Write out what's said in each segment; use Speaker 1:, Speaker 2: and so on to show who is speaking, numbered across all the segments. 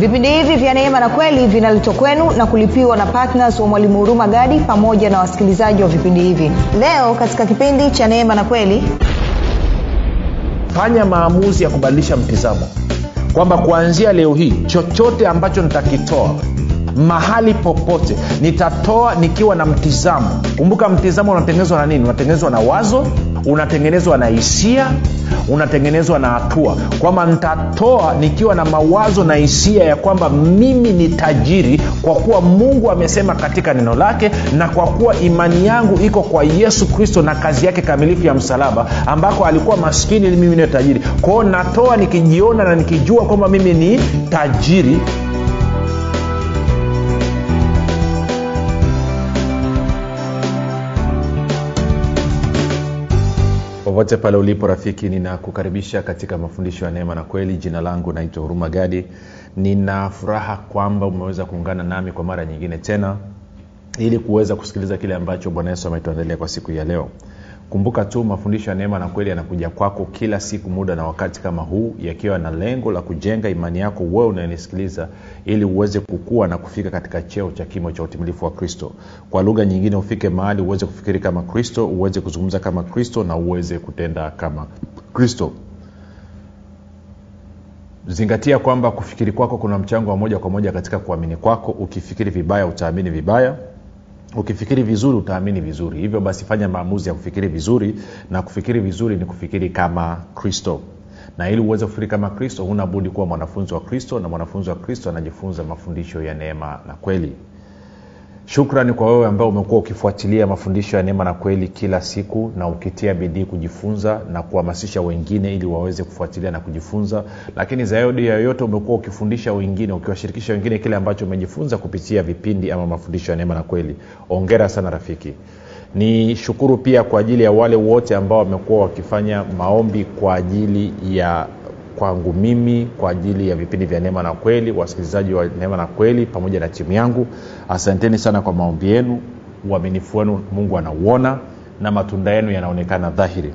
Speaker 1: vipindi hivi vya neema na kweli vinaletwa kwenu na kulipiwa na ptns wa mwalimu huruma gadi pamoja na wasikilizaji wa vipindi hivi. Leo katika kipindi cha neema na kweli
Speaker 2: fanya maamuzi ya kubadilisha mtizamo kwamba kuanzia leo hii chochote ambacho nitakitoa mahali popote. Nitatoa nikiwa na mtizamo. Kumbuka mtizamo unatengenezwa na nini? Unatengenezwa na wazo unatengenezwa na hisia unatengenezwa na hatua. Kwamba nitatoa nikiwa na mawazo na hisia ya kwamba mimi ni tajiri kwa kuwa mungu amesema katika neno lake na kwa kuwa imani yangu iko kwa yesu kristo na kazi yake kamilifu ya msalaba ambako alikuwa maskini ili mimi niwe tajiri. Kwao natoa nikijiona na nikijua kwamba mimi ni tajiri popote pale ulipo rafiki ninakukaribisha katika mafundisho ya neema na kweli. Jina langu naitwa huruma gadi. Nina furaha kwamba umeweza kuungana nami kwa mara nyingine tena ili kuweza kusikiliza kile ambacho bwana yesu ametuandalia kwa siku ya leo kumbuka tu mafundisho ya neema na kweli yanakuja kwako kila siku muda na wakati kama huu yakiwa na lengo la kujenga imani yako wewe unayenisikiliza ili uweze kukua na kufika katika cheo cha kimo cha utimilifu wa kristo. Kwa lugha nyingine ufike mahali uweze kufikiri kama kristo uweze kuzungumza kama kristo na uweze kutenda kama kristo. Zingatia kwamba kufikiri kwako kuna mchango wa moja kwa moja katika kuamini kwako. Ukifikiri vibaya utaamini vibaya ukifikiri vizuri utaamini vizuri. Hivyo basi fanya maamuzi ya kufikiri vizuri na kufikiri vizuri ni kufikiri kama kristo. Na ili uweze kufikiri kama kristo huna budi kuwa mwanafunzi wa kristo na mwanafunzi wa kristo anajifunza mafundisho ya neema na kweli shukrani kwa wewe ambao umekuwa ukifuatilia mafundisho ya neema na kweli kila siku na ukitia bidii kujifunza na kuhamasisha wengine ili waweze kufuatilia na kujifunza. Lakini zaidi ya yoyote umekuwa ukifundisha wengine ukiwashirikisha wengine kile ambacho umejifunza kupitia vipindi ama mafundisho ya neema na kweli. Ongera sana rafiki. Ni shukuru pia kwa ajili ya wale wote ambao wamekuwa wakifanya maombi kwa ajili ya kwangu mimi kwa ajili ya vipindi vya neema na kweli wasikilizaji wa neema na kweli pamoja na timu yangu. Asanteni sana kwa maombi yenu uaminifu wenu mungu anauona na matunda yenu yanaonekana dhahiri.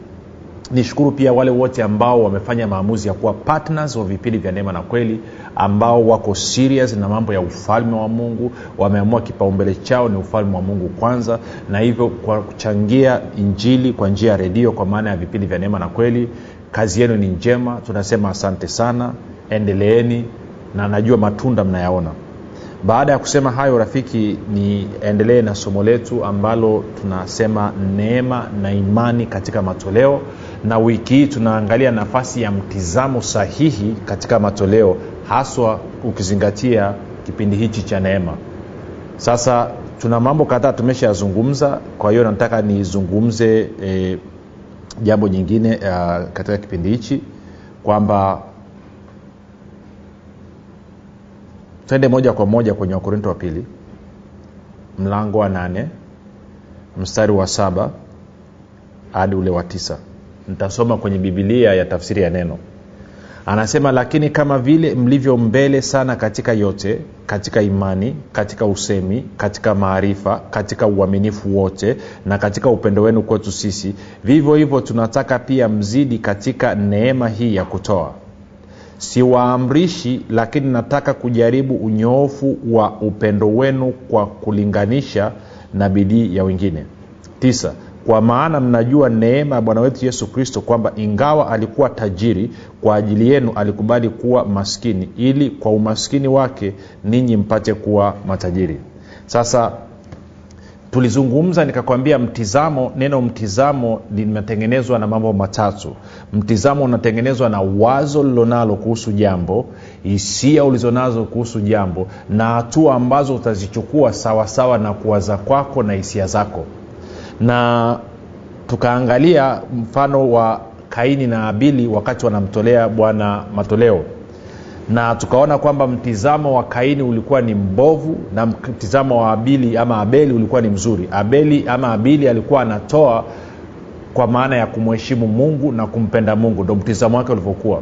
Speaker 2: Nishukuru pia wale wote ambao wamefanya maamuzi ya kuwa partners wa vipindi vya neema na kweli ambao wako serious na mambo ya ufalme wa mungu. Wameamua kipaumbele chao ni ufalme wa mungu kwanza na hivyo kwa kuchangia injili kwa njia ya redio kwa maana ya vipindi vya neema na kweli kazi yenu ni njema tunasema asante sana. Endeleeni na najua matunda mnayaona. Baada ya kusema hayo rafiki niendelee na somo letu ambalo tunasema neema na imani katika matoleo. Na wiki hii tunaangalia nafasi ya mtizamo sahihi katika matoleo haswa ukizingatia kipindi hichi cha neema. Sasa tuna mambo kadhaa tumeshayazungumza kwa hiyo nataka nizungumze e, jambo nyingine uh, katika kipindi hichi kwamba twende moja kwa moja kwenye wakorinto wa pili mlango wa nane mstari wa saba hadi ule wa tisa. Nitasoma kwenye bibilia ya tafsiri ya neno anasema lakini kama vile mlivyo mbele sana katika yote katika imani katika usemi katika maarifa katika uaminifu wote na katika upendo wenu kwetu sisi vivyo hivyo tunataka pia mzidi katika neema hii ya kutoa. Siwaamrishi lakini nataka kujaribu unyoofu wa upendo wenu kwa kulinganisha na bidii ya wengine. Tisa kwa maana mnajua neema ya bwana wetu yesu kristo kwamba ingawa alikuwa tajiri kwa ajili yenu alikubali kuwa maskini ili kwa umaskini wake ninyi mpate kuwa matajiri. Sasa tulizungumza nikakwambia mtizamo neno mtizamo limetengenezwa na mambo matatu. Mtizamo unatengenezwa na wazo lilonalo kuhusu jambo hisia ulizonazo kuhusu jambo na hatua ambazo utazichukua sawasawa na kuwaza kwako na hisia zako na tukaangalia mfano wa kaini na abili wakati wanamtolea bwana matoleo. Na tukaona kwamba mtizamo wa kaini ulikuwa ni mbovu na mtizamo wa abili ama abeli ulikuwa ni mzuri. Abeli ama abili alikuwa anatoa kwa maana ya kumheshimu mungu na kumpenda mungu. Ndo mtizamo wake ulivyokuwa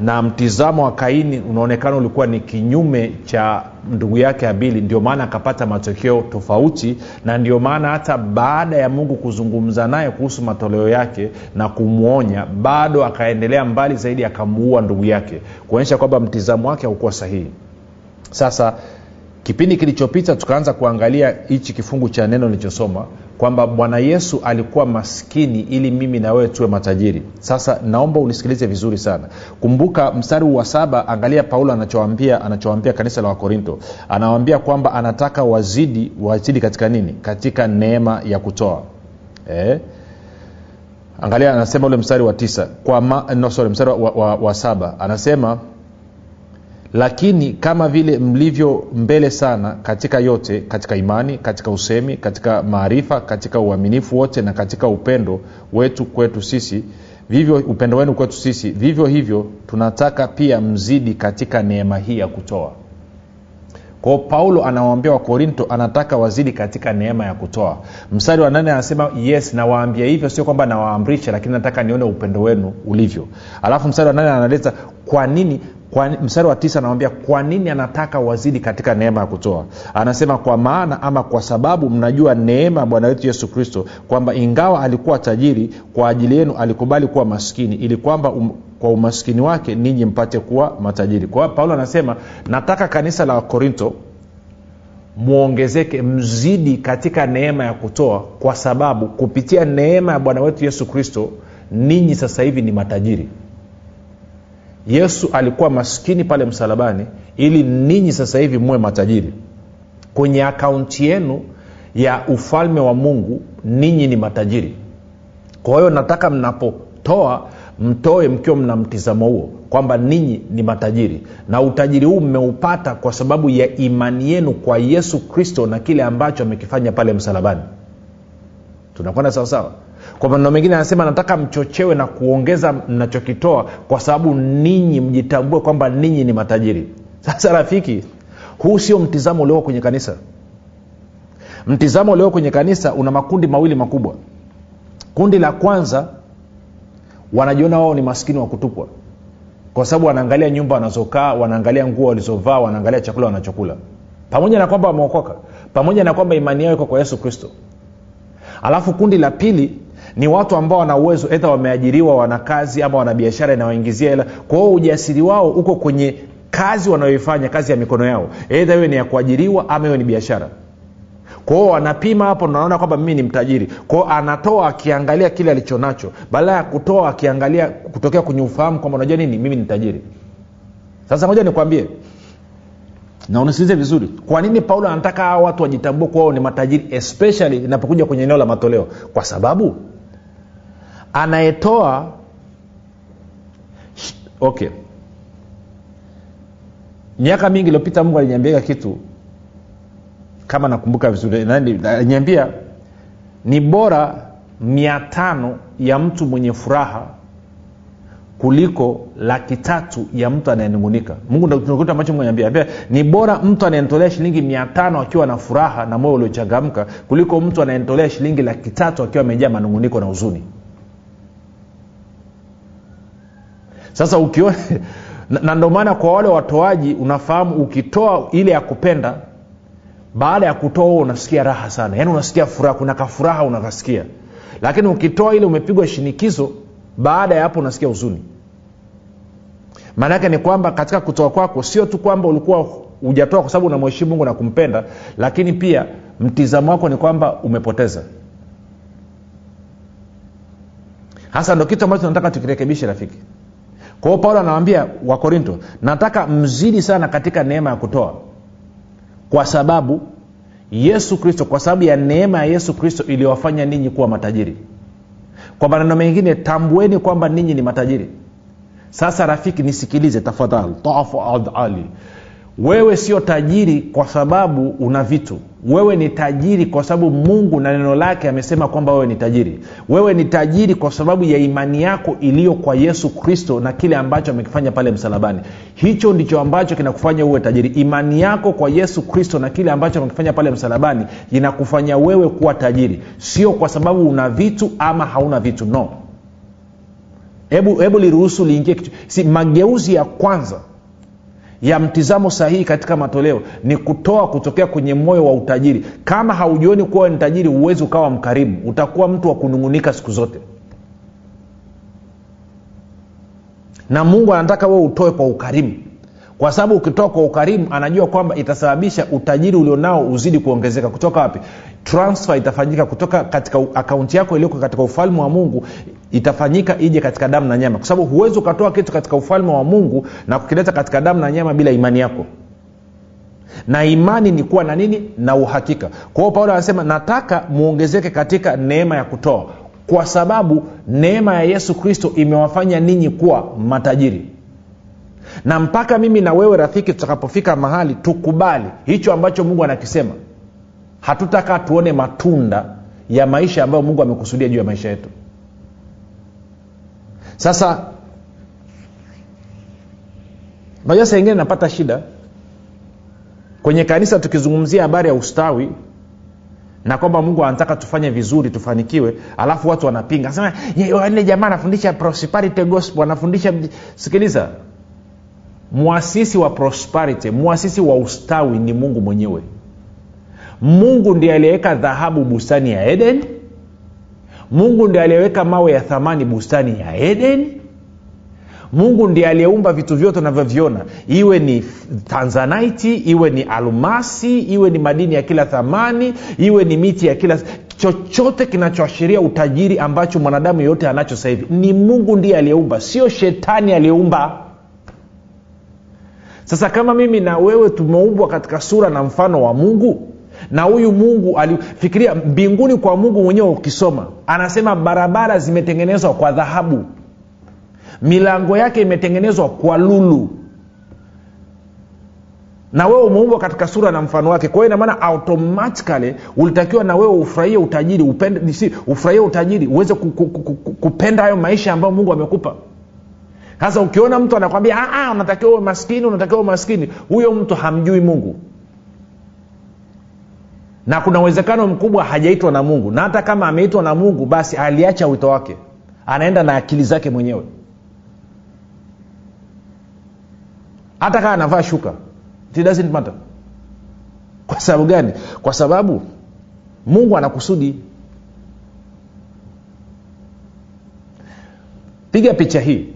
Speaker 2: na mtizamo wa kaini unaonekana ulikuwa ni kinyume cha ndugu yake abili ndio maana akapata matokeo tofauti na ndio maana hata baada ya mungu kuzungumza naye kuhusu matoleo yake na kumwonya bado akaendelea mbali zaidi akamuua ndugu yake kuonyesha kwamba mtizamo wake haukuwa sahihi. Sasa kipindi kilichopita tukaanza kuangalia hichi kifungu cha neno nilichosoma kwamba bwana yesu alikuwa maskini ili mimi na wewe tuwe matajiri. Sasa naomba unisikilize vizuri sana. Kumbuka mstari wa saba angalia paulo anachoambia anachoambia kanisa la wakorinto anawambia kwamba anataka wazidi wazidi katika nini? Katika neema ya kutoa. Eh? angalia anasema ule mstari wa tisa. Kwa ma, no, sorry, mstari wa, wa, wa saba. Anasema lakini kama vile mlivyo mbele sana katika yote katika imani katika usemi katika maarifa katika uaminifu wote na katika upendo wetu kwetu sisi vivyo upendo wenu kwetu sisi vivyo hivyo tunataka pia mzidi katika neema hii ya kutoa. Kwao paulo anawaambia wakorinto anataka wazidi katika neema ya kutoa. Mstari wa nane anasema yes nawaambia hivyo sio kwamba nawaamrisha lakini nataka nione upendo wenu ulivyo. Alafu mstari wa nane analeta kwa nini kwa, mstari wa tisa anawambia kwa nini anataka wazidi katika neema ya kutoa? Anasema kwa maana ama kwa sababu mnajua neema ya bwana wetu yesu kristo kwamba ingawa alikuwa tajiri kwa ajili yenu alikubali kuwa maskini ili kwamba um, kwa umaskini wake ninyi mpate kuwa matajiri. Kwa paulo anasema nataka kanisa la korinto mwongezeke mzidi katika neema ya kutoa kwa sababu kupitia neema ya bwana wetu yesu kristo ninyi sasa hivi ni matajiri yesu alikuwa maskini pale msalabani ili ninyi sasa hivi muwe matajiri. Kwenye akaunti yenu ya ufalme wa mungu ninyi ni matajiri. Kwa hiyo nataka mnapotoa mtoe mkiwa mna mtizamo huo kwamba ninyi ni matajiri. Na utajiri huu mmeupata kwa sababu ya imani yenu kwa yesu kristo na kile ambacho amekifanya pale msalabani. Tunakwenda sawasawa kwa maneno mengine anasema nataka mchochewe na kuongeza mnachokitoa kwa sababu ninyi mjitambue kwamba ninyi ni matajiri. Sasa rafiki huu sio mtizamo ulioko kwenye kanisa. Mtizamo ulioko kwenye kanisa una makundi mawili makubwa. Kundi la kwanza wanajiona wao ni maskini wa kutupwa. Kwa sababu wanaangalia nyumba wanazokaa wanaangalia nguo walizovaa wanaangalia chakula wanachokula. Pamoja na kwamba wameokoka. Pamoja na kwamba imani yao iko kwa yesu kristo. Alafu kundi la pili ni watu ambao wana uwezo edha wameajiriwa wana kazi ama wana biashara inawaingizia hela. Kwa hiyo ujasiri wao uko kwenye kazi wanayoifanya kazi ya mikono yao. Edha iwe ni ya kuajiriwa ama iwe ni biashara. Kwao wanapima hapo naona kwamba mimi ni mtajiri. Kwao anatoa akiangalia kile alichonacho. Badala ya kutoa akiangalia kutokea kwenye ufahamu kwamba unajua nini mimi ni tajiri sasa moja nikwambie. Na unisikilize vizuri. Kwa nini paulo anataka hawa watu wajitambue kuwa ni matajiri especially inapokuja kwenye eneo la matoleo? Kwa sababu anayetoa okay. Miaka mingi iliyopita mungu aliniambiaga kitu kama nakumbuka vizuri aliniambia ni bora mia tano ya mtu mwenye furaha kuliko laki tatu ya mtu anayenungunika. Mungu kitu ambacho mungu ni bora mtu anayenitolea shilingi mia tano akiwa na furaha na moyo uliochangamka kuliko mtu anayenitolea shilingi laki tatu akiwa amejaa manunguniko na huzuni sasa ukiona na maana kwa wale watoaji unafahamu ukitoa ile ya kupenda baada ya kutoa huo unasikia raha sana. Yaani unasikia furaha kuna kafuraha unakasikia. Lakini ukitoa ile umepigwa shinikizo baada ya hapo unasikia huzuni. Maanaake ni kwamba katika kutoa kwako sio tu kwamba ulikuwa hujatoa kwa sababu unamheshimu mungu na kumpenda lakini pia mtizamo wako ni kwamba umepoteza. Hasa ndo kitu ambacho tunataka tukirekebishe rafiki kwa hiyo paulo anawambia wakorinto nataka mzidi sana katika neema ya kutoa. Kwa sababu yesu kristo kwa sababu ya neema ya yesu kristo iliyowafanya ninyi kuwa matajiri. Kwa maneno mengine tambueni kwamba ninyi ni matajiri. Sasa rafiki nisikilize tafadhali. Tafadhali wewe sio tajiri kwa sababu una vitu. Wewe ni tajiri kwa sababu mungu na neno lake amesema kwamba wewe ni tajiri. Wewe ni tajiri kwa sababu ya imani yako iliyo kwa yesu kristo na kile ambacho amekifanya pale msalabani. Hicho ndicho ambacho kinakufanya uwe tajiri. Imani yako kwa yesu kristo na kile ambacho amekifanya pale msalabani inakufanya wewe kuwa tajiri. Sio kwa sababu una vitu ama hauna vitu no. Hebu liruhusu liingie si mageuzi ya kwanza ya mtizamo sahihi katika matoleo ni kutoa kutokea kwenye moyo wa utajiri. Kama haujioni kuwa ni tajiri huwezi ukawa mkarimu. Utakuwa mtu wa kunung'unika siku zote. Na mungu anataka wewe utoe kwa ukarimu. Kwa sababu ukitoa kwa ukarimu anajua kwamba itasababisha utajiri ulionao uzidi kuongezeka. Kutoka wapi? Transfer itafanyika kutoka katika akaunti yako iliyoko katika ufalme wa mungu itafanyika ije katika damu na nyama. Kwa sababu huwezi ukatoa kitu katika ufalme wa mungu na kukileta katika damu na nyama bila imani yako. Na imani ni kuwa na nini? Na uhakika. Kwa hiyo paulo anasema nataka muongezeke katika neema ya kutoa. Kwa sababu neema ya yesu kristo imewafanya ninyi kuwa matajiri. Na mpaka mimi na wewe rafiki tutakapofika mahali tukubali hicho ambacho mungu anakisema. Hatutakaa tuone matunda ya maisha ambayo mungu amekusudia juu ya maisha yetu sasa najua saa ingine napata shida. Kwenye kanisa tukizungumzia habari ya ustawi na kwamba mungu anataka tufanye vizuri tufanikiwe alafu watu wanapinga. Sema yule jamaa anafundisha prosperity gospel anafundisha sikiliza. Mwasisi wa prosperity mwasisi wa ustawi ni mungu mwenyewe. Mungu ndiye aliyeweka dhahabu bustani ya eden mungu ndiye aliyeweka mawe ya thamani bustani ya eden. Mungu ndiye aliyeumba vitu vyote unavyoviona. Iwe ni tanzaniti iwe ni almasi iwe ni madini ya kila thamani iwe ni miti ya kila chochote kinachoashiria utajiri ambacho mwanadamu yeyote anacho sasa hivi. Ni mungu ndiye aliyeumba sio shetani aliyeumba. Sasa kama mimi na wewe tumeumbwa katika sura na mfano wa mungu na huyu mungu alifikiria mbinguni kwa mungu mwenyewe ukisoma anasema barabara zimetengenezwa kwa dhahabu. Milango yake imetengenezwa kwa lulu. Na wewe umeumbwa katika sura na mfano wake. Kwa hiyo inamaana automatikali ulitakiwa na wewe ufurahie utajiri ufurahie utajiri uweze ku, ku, ku, ku, kupenda hayo maisha ambayo mungu amekupa. Sasa ukiona mtu anakwambia unatakiwa uwe maskini unatakiwa uwe maskini huyo mtu hamjui mungu na kuna uwezekano mkubwa hajaitwa na mungu. Na hata kama ameitwa na mungu basi aliacha wito wake. Anaenda na akili zake mwenyewe. Hata kama anavaa shuka it doesn't matter. Kwa sababu gani? Kwa sababu mungu anakusudi. Piga picha hii.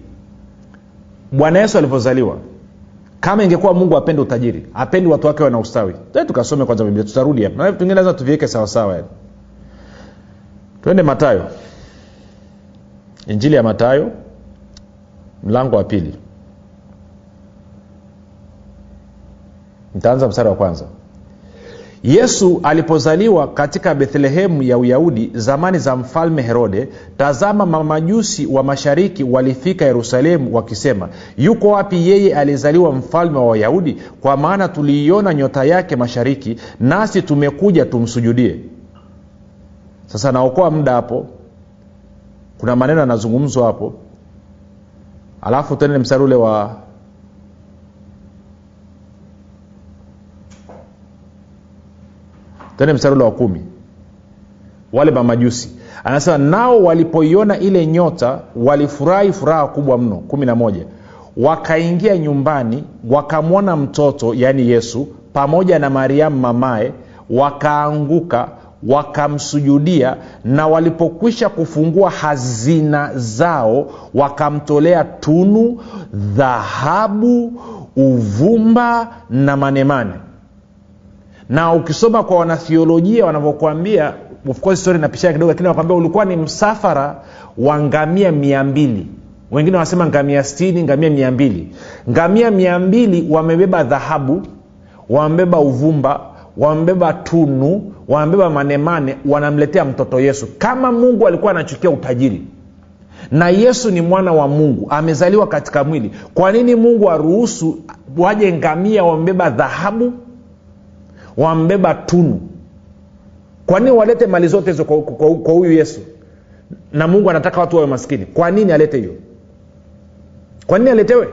Speaker 2: Bwana yesu alivyozaliwa kama ingekuwa mungu apende utajiri apendi watu wake wana ustawi tukasome kwanza biblia tutarudi hapa. Na tungine lazima tuviweke sawasawa yani. Twende matayo injili ya matayo mlango wa pili. Nitaanza mstari wa kwanza yesu alipozaliwa katika bethlehemu ya uyahudi zamani za mfalme herode tazama mamajusi wa mashariki walifika yerusalemu wakisema yuko wapi yeye aliyezaliwa mfalme wa wayahudi? Kwa maana tuliiona nyota yake mashariki nasi tumekuja tumsujudie. Sasa naokoa muda hapo. Kuna maneno yanazungumzwa hapo. Alafu tende mstari ule wa tende mstari wa kumi. Wale mamajusi. Anasema nao walipoiona ile nyota walifurahi furaha kubwa mno. Kumi na moja. Wakaingia nyumbani wakamwona mtoto yaani yesu pamoja na mariamu mamaye wakaanguka wakamsujudia na walipokwisha kufungua hazina zao wakamtolea tunu dhahabu uvumba na manemane na ukisoma kwa wanathiolojia wanavyokuambia of kidogo lakini wanakwambia ulikuwa ni msafara wa ngamia mia mbili. Wengine wanasema ngamia stini ngamia mia mbili. Ngamia mia mbili wamebeba dhahabu wamebeba uvumba wamebeba tunu wamebeba manemane wanamletea mtoto yesu. Kama mungu alikuwa anachukia utajiri na yesu ni mwana wa mungu amezaliwa katika mwili kwa nini mungu aruhusu waje ngamia wamebeba dhahabu wambeba tunu. Kwa nini walete mali zote hizo kwa, huyu yesu? Na mungu anataka watu wawe maskini. Kwa nini alete hiyo? Kwa nini aletewe?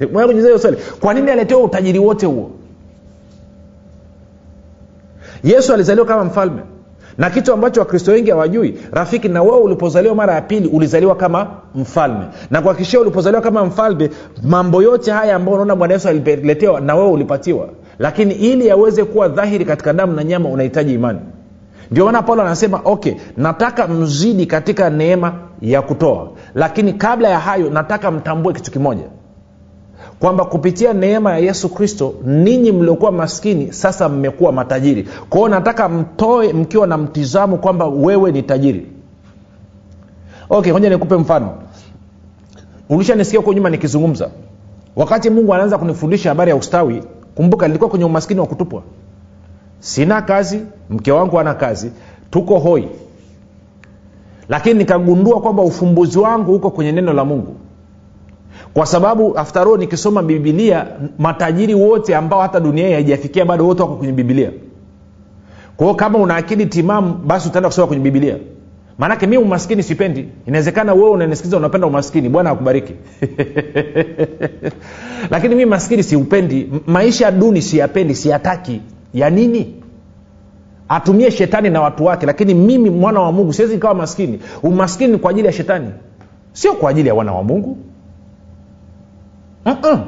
Speaker 2: Hiyo swali. Kwa nini aletewe utajiri wote huo? Yesu alizaliwa kama mfalme na kitu ambacho wakristo wengi hawajui rafiki na wewe ulipozaliwa mara ya pili ulizaliwa kama mfalme. Na kuhakikishia ulipozaliwa kama mfalme mambo yote haya ambayo unaona bwana yesu aliletewa na wewe ulipatiwa. Lakini ili yaweze kuwa dhahiri katika damu na nyama unahitaji imani. Ndio maana paulo anasema okay nataka mzidi katika neema ya kutoa. Lakini kabla ya hayo nataka mtambue kitu kimoja kwamba kupitia neema ya yesu kristo ninyi mliokuwa maskini sasa mmekuwa matajiri. Kwao nataka mtoe mkiwa na mtizamo kwamba wewe ni tajiri. Okay moja nikupe mfano. Ulishanisikia huko nyuma nikizungumza. Wakati mungu anaanza kunifundisha habari ya ustawi kumbuka nilikuwa kwenye umaskini wa kutupwa. Sina kazi mke wangu ana kazi tuko hoi. Lakini nikagundua kwamba ufumbuzi wangu huko kwenye neno la mungu kwa sababu after nikisoma bibilia matajiri wote ambao hata dunia hii haijafikia bado wote wako kwenye bibilia kwa kama una akili timamu basi utaenda kusoma kwenye bibilia maanake mi umaskini sipendi. Inawezekana wewe unanisikiza unapenda umaskini. Bwana akubariki. Lakini mi maskini siupendi. Maisha duni siyapendi siyataki. Ya nini? Atumie shetani na watu wake. Lakini mimi mwana wa mungu siwezi nikawa maskini. Umaskini ni kwa ajili ya shetani. Sio kwa ajili ya wana wa mungu uh-uh.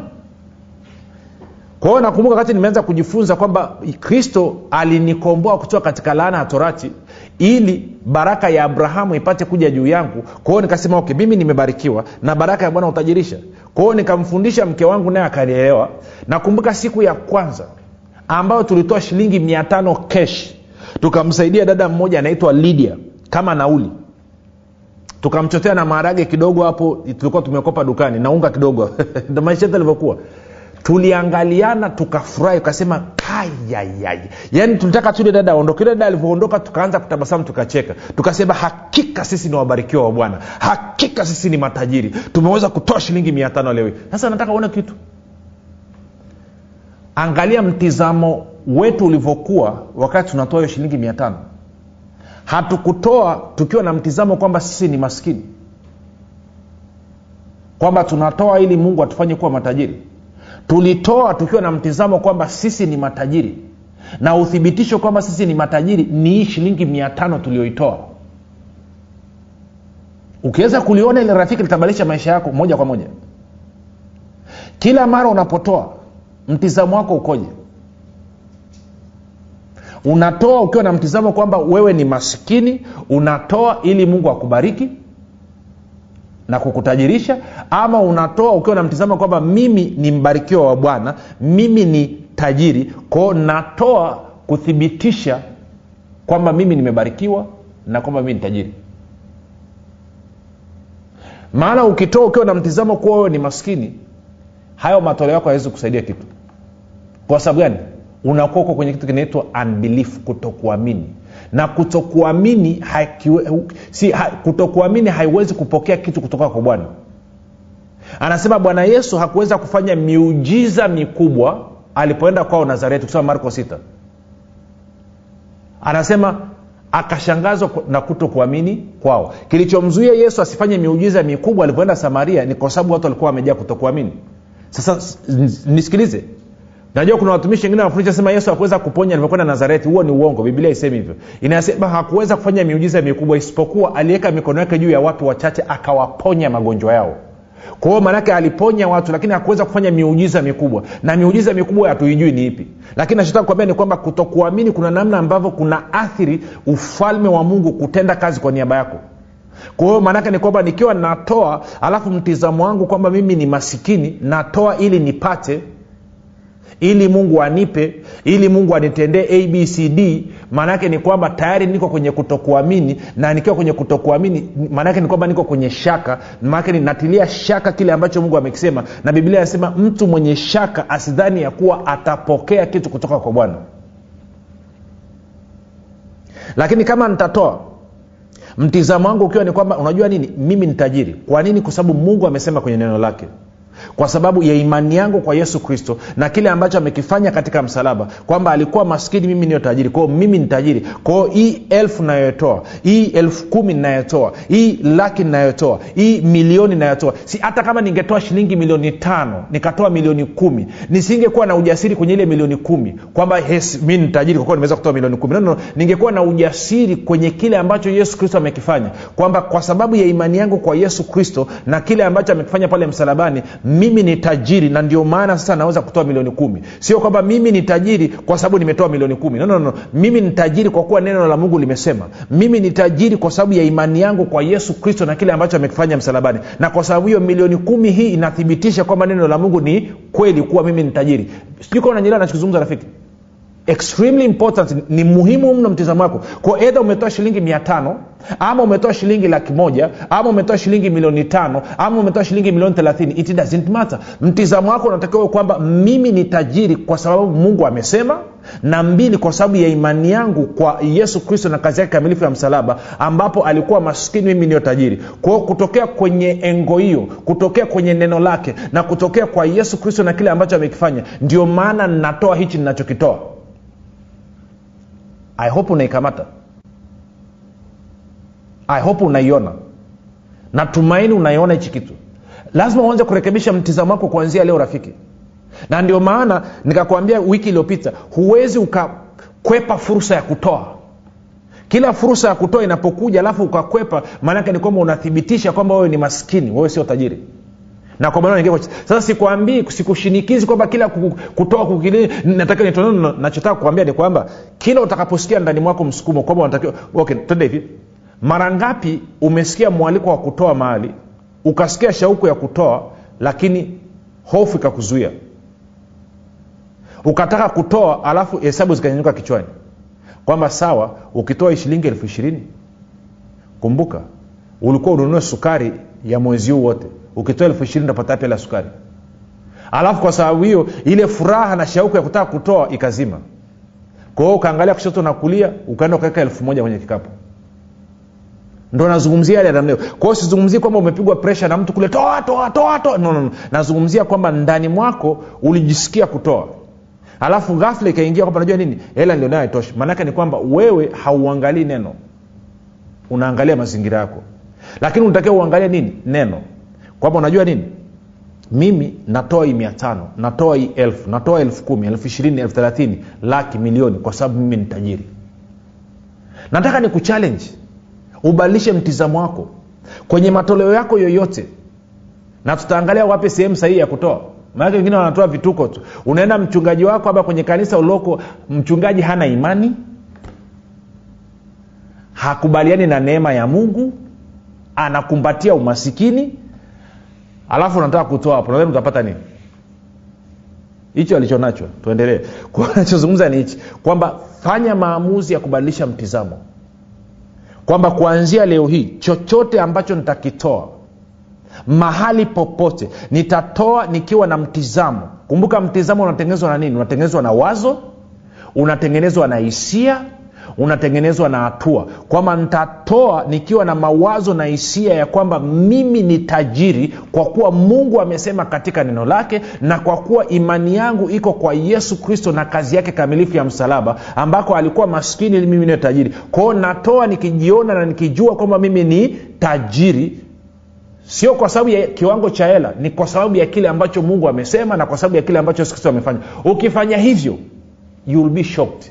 Speaker 2: kwa hiyo nakumbuka wakati nimeanza kujifunza kwamba kristo alinikomboa kutoka katika laana ya torati ili baraka ya abrahamu ipate kuja juu yangu. Kwa hiyo nikasema okay mimi nimebarikiwa na baraka ya bwana utajirisha kwa hiyo nikamfundisha mke wangu naye akanielewa. Nakumbuka siku ya kwanza ambayo tulitoa shilingi mia tano kesh tukamsaidia dada mmoja anaitwa lydia kama nauli tukamchotea na maharage kidogo hapo tulikuwa tumekopa dukani na unga kidogo. Ndo maisha yetu alivyokuwa tuliangaliana tukafurahi ukasema ayayay yaani tulitaka tule dada aondoke. Yule dada alivyoondoka tukaanza kutabasamu tukacheka. Tukasema hakika sisi ni wabarikiwa wa bwana. Hakika sisi ni matajiri. Tumeweza kutoa shilingi mia tano leo sasa nataka uone kitu. Angalia mtizamo wetu ulivyokuwa wakati tunatoa hiyo shilingi mia tano hatukutoa tukiwa na mtizamo kwamba sisi ni maskini kwamba tunatoa ili mungu atufanye kuwa matajiri. Tulitoa tukiwa na mtizamo kwamba sisi ni matajiri na uthibitisho kwamba sisi ni matajiri ni hii shilingi mia tano tulioitoa ukiweza kuliona ile rafiki litabadilisha maisha yako moja kwa moja. Kila mara unapotoa mtizamo wako ukoje unatoa ukiwa na mtizamo kwamba wewe ni maskini unatoa ili mungu akubariki na kukutajirisha ama unatoa ukiwa na mtizamo kwamba mimi ni mbarikiwa wa bwana mimi ni tajiri kwao natoa kuthibitisha kwamba mimi nimebarikiwa na kwamba mimi ni tajiri. Maana ukitoa ukiwa na mtizamo kuwa wewe ni maskini hayo matoleo yako hawezi kusaidia kitu. Kwa sababu gani unakuwa uko kwenye kitu kinaitwa unbelief kutokuamini. Na kutokuamini si, ha, kutokuamini haiwezi kupokea kitu kutoka kwa bwana. Anasema bwana yesu hakuweza kufanya miujiza mikubwa alipoenda kwao nazareti kusema marko 6 anasema akashangazwa na kutokuamini kwao. Kilichomzuia yesu asifanye miujiza mikubwa alipoenda samaria ni kwa sababu watu walikuwa wamejaa kutokuamini. Sasa nisikilize najua kuna watumishi wengine wanafundisha sema yesu hakuweza kuponya alivyokwenda nazareti. Huo ni uongo biblia isemi hivyo. Inasema hakuweza kufanya miujiza mikubwa isipokuwa aliweka mikono yake juu ya watu wachache akawaponya magonjwa yao. Kwa hiyo maanake aliponya watu lakini hakuweza kufanya miujiza mikubwa. Na miujiza mikubwa hatuijui ni ipi. Lakini nachotaka kuambia ni kwamba kutokuamini kuna namna ambavyo kuna athiri ufalme wa mungu kutenda kazi kwa niaba yako. Kwa hiyo maanake ni kwamba nikiwa natoa alafu mtizamo wangu kwamba mimi ni masikini natoa ili nipate ili mungu anipe ili mungu anitendee abcd maanaake ni kwamba tayari niko kwenye kutokuamini na nikiwa kwenye kutokuamini maanaake ni kwamba niko kwenye shaka maanake ninatilia shaka kile ambacho mungu amekisema na biblia anasema mtu mwenye shaka asidhani ya kuwa atapokea kitu kutoka kwa bwana. Lakini kama nitatoa mtizamo wangu ukiwa ni kwamba unajua nini? Mimi ni kwa nini? Kwa sababu mungu amesema kwenye neno lake kwa sababu ya imani yangu kwa yesu kristo na kile ambacho amekifanya katika msalaba kwamba alikuwa maskini mimi niyo tajiri. Kwao mimi ni tajiri. Kwao hii elfu nayotoa hii elfu kumi nayotoa hii laki nayotoa hii milioni nayotoa si hata kama ningetoa shilingi milioni tano nikatoa milioni kumi nisingekuwa na ujasiri kwenye ile milioni kumi kwamba mi ni tajiri kwa kuwa nimeweza kutoa milioni kumi. No, no, ningekuwa na ujasiri kwenye kile ambacho yesu kristo amekifanya kwamba kwa sababu ya imani yangu kwa yesu kristo na kile ambacho amekifanya pale msalabani mimi ni tajiri na ndio maana sasa naweza kutoa milioni kumi. Sio kwamba mimi ni tajiri kwa sababu nimetoa milioni kumi. No, no, no. mimi ni tajiri kwa kuwa neno la mungu limesema. Mimi ni tajiri kwa sababu ya imani yangu kwa yesu kristo na kile ambacho amekifanya msalabani. Na kwa sababu hiyo milioni kumi hii inathibitisha kwamba neno la mungu ni kweli kuwa mimi ni tajiri. Sijui kama nanyelea nachokizungumza rafiki extremely important ni muhimu mno mtizamo wako. Kwa edha umetoa shilingi mia tano ama umetoa shilingi laki moja ama umetoa shilingi milioni tano ama umetoa shilingi milioni thelathini it doesn't matter. Mtizamo wako unatakiwa kwamba mimi ni tajiri kwa sababu mungu amesema na mbili kwa sababu ya imani yangu kwa yesu kristo na kazi yake kamilifu ya msalaba ambapo alikuwa maskini mimi niyo tajiri. Kwao kutokea kwenye engo hiyo kutokea kwenye neno lake na kutokea kwa yesu kristo na kile ambacho amekifanya ndio maana natoa hichi ninachokitoa i hope unaikamata i hope unaiona. Natumaini unaiona hichi kitu. Lazima uanze kurekebisha mtizamo wako kuanzia leo rafiki. Na ndio maana nikakwambia wiki iliyopita huwezi ukakwepa fursa ya kutoa. Kila fursa ya kutoa inapokuja alafu ukakwepa maanake ni kwamba unathibitisha kwamba wewe ni maskini wewe sio tajiri na kwa maana sasa sikwambii sikushinikizi kwamba kila kutoa kukili nataka nitoe nachotaka kuambia ni kwamba kila utakaposikia ndani mwako msukumo kwamba unatakiwa okay twende hivi. Mara ngapi umesikia mwaliko wa kutoa mahali ukasikia shauku ya kutoa lakini hofu ikakuzuia? Ukataka kutoa alafu hesabu zikanyanyuka kichwani. Kwamba sawa ukitoa shilingi elfu ishirini kumbuka ulikuwa ununue sukari ya mwezi huu wote ukitoa elfu ishirini utapata hela sukari? Alafu kwa sababu hiyo ile furaha na shauku ya kutaka kutoa ikazima. Kwa ukaangalia kushoto na kulia ukaenda ukaweka elfu moja kwenye kikapu. Ndo nazungumzia yale namna hiyo. Kwa sizungumzii kwamba umepigwa presha na mtu kule toa toa toa toa. No, no, no. nazungumzia kwamba ndani mwako ulijisikia kutoa. Alafu ghafla ikaingia kwamba najua nini? Hela ndio haitoshi. Maanake ni kwamba wewe hauangalii neno. Unaangalia mazingira yako. Lakini unatakiwa uangalie nini? Neno kwamba unajua nini? Mimi natoa hii mia tano natoa hii elfu natoa elfu kumi elfu ishirini elfu thelathini laki milioni kwa sababu mimi ni tajiri. Nataka ni kuchallenji ubadilishe mtizamo wako. Kwenye matoleo yako yoyote na tutaangalia wape sehemu sahihi ya kutoa. Maanake wengine wanatoa vituko tu. Unaenda mchungaji wako aba kwenye kanisa uloko mchungaji hana imani. Hakubaliani na neema ya mungu. Anakumbatia umasikini alafu unataka kutoa hapo nadhani utapata nini? Hicho alicho nacho. Tuendelee. Nachozungumza ni hichi kwamba fanya maamuzi ya kubadilisha mtizamo. Kwamba kuanzia leo hii chochote ambacho nitakitoa mahali popote nitatoa nikiwa na mtizamo. Kumbuka mtizamo unatengenezwa na nini? Unatengenezwa na wazo unatengenezwa na hisia unatengenezwa na hatua. Kwamba nitatoa nikiwa na mawazo na hisia ya kwamba mimi ni tajiri kwa kuwa mungu amesema katika neno lake na kwa kuwa imani yangu iko kwa yesu kristo na kazi yake kamilifu ya msalaba ambako alikuwa maskini ili mimi niwe tajiri. Kwao natoa nikijiona na nikijua kwamba mimi ni tajiri. Sio kwa sababu ya kiwango cha hela ni kwa sababu ya kile ambacho mungu amesema na kwa sababu ya kile ambacho yesu kristo amefanya. Ukifanya hivyo you will be shocked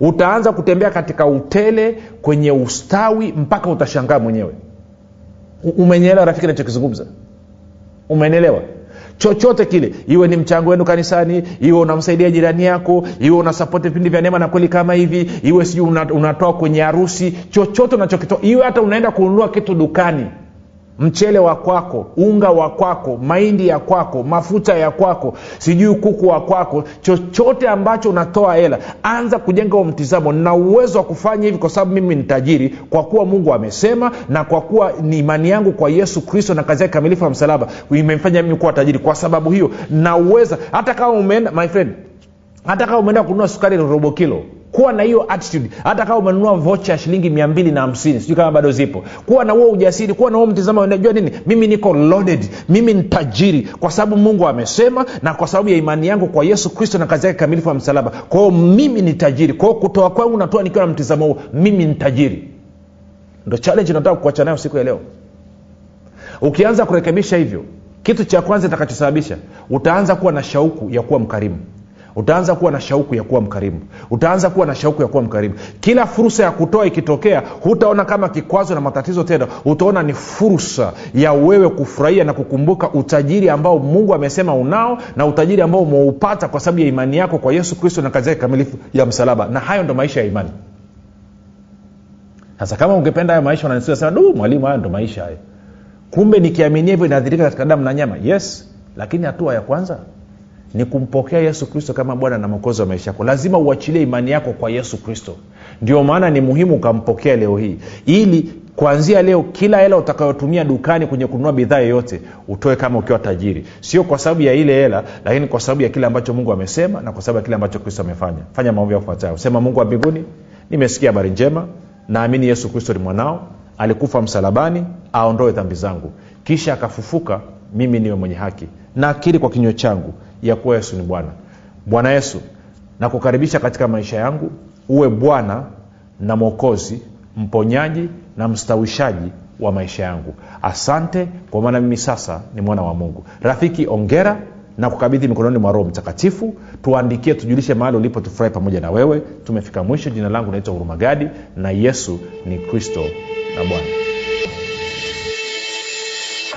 Speaker 2: utaanza kutembea katika utele kwenye ustawi mpaka utashangaa mwenyewe. Umenyeelewa rafiki nachokizungumza umenielewa? Chochote kile iwe ni mchango wenu kanisani iwe unamsaidia jirani yako iwe unasapoti vipindi vya neema na kweli kama hivi iwe sijui unatoa kwenye harusi chochote unachokitoa iwe hata unaenda kununua kitu dukani mchele wa kwako unga wa kwako mahindi ya kwako mafuta ya kwako sijui kuku wa kwako chochote ambacho unatoa hela anza kujenga huo mtizamo. Na uwezo wa kufanya hivi kwa sababu mimi ni tajiri kwa kuwa mungu amesema na kwa kuwa ni imani yangu kwa yesu kristo na kazi yake kamilifu ya msalaba imemfanya mimi kuwa tajiri. Kwa sababu hiyo nauweza hata kama umeenda my friend hata kama umeenda kununua sukari robo kilo kuwa na hiyo attitude. Hata kama umenunua vocha ya shilingi mia mbili na hamsini sijui kama bado zipo. Kuwa na huo ujasiri kuwa na huo mtizamo unajua nini? Mimi niko loaded. Mimi ni tajiri. Kwa sababu mungu amesema na kwa sababu ya imani yangu kwa yesu kristo na kazi yake kamilifu ya msalaba. Kwao mimi ni tajiri. Kwao kutoa kwangu natoa nikiwa na mtizamo huo. Mimi ni ndo challenge nataka kuacha nayo siku ya leo. Ukianza kurekebisha hivyo kitu cha kwanza itakachosababisha utaanza kuwa na shauku ya kuwa mkarimu utaanza kuwa na shauku ya kuwa mkarimu. Utaanza kuwa na shauku ya kuwa mkarimu. Kila fursa ya kutoa ikitokea hutaona kama kikwazo na matatizo tena. Utaona ni fursa ya wewe kufurahia na kukumbuka utajiri ambao mungu amesema unao na utajiri ambao umeupata kwa sababu ya imani yako kwa yesu kristo na kazi yake kamilifu ya msalaba. Na hayo ndo maisha ya imani. Sasa kama ungependa hayo maisha unasema du mwalimu hayo ndo maisha hayo. Kumbe nikiaminia hivyo inaathirika katika damu na nyama. Yes lakini hatua ya kwanza ni kumpokea yesu kristo kama bwana na mwokozi wa maisha yako. Lazima uachilie imani yako kwa yesu kristo. Ndio maana ni muhimu ukampokea leo hii. Ili kuanzia leo kila hela utakayotumia dukani kwenye kununua bidhaa yoyote utoe kama ukiwa tajiri. Sio kwa sababu ya ile hela lakini kwa sababu ya kile ambacho mungu amesema na kwa sababu ya kile ambacho kristo amefanya. Fanya maombi sema mungu wa mbinguni nimesikia habari njema. Naamini yesu kristo ni mwanao. Alikufa msalabani aondoe dhambi zangu. Kisha akafufuka mimi niwe mwenye haki. Naakiri kwa kinywa changu ya kuwa yesu ni bwana. Bwana yesu nakukaribisha katika maisha yangu uwe bwana na mwokozi mponyaji na mstawishaji wa maisha yangu. Asante kwa maana mimi sasa ni mwana wa mungu. Rafiki ongera na kukabidhi mikononi mwa roho mtakatifu. Tuandikie tujulishe mahali ulipo tufurahi pamoja na wewe. Tumefika mwisho. Jina langu naitwa hurumagadi na yesu ni kristo na bwana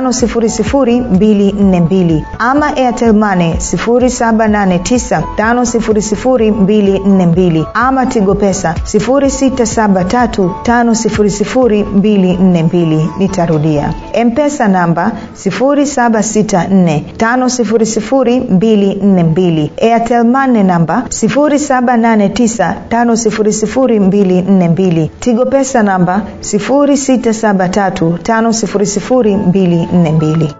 Speaker 1: 5242 ama airtelmane 7895242 ama tigo pesa 6735242 nitarudia. Mpesa namba 764 airtelmane namba 789 tigo pesa namba 6735242 242 umekuwa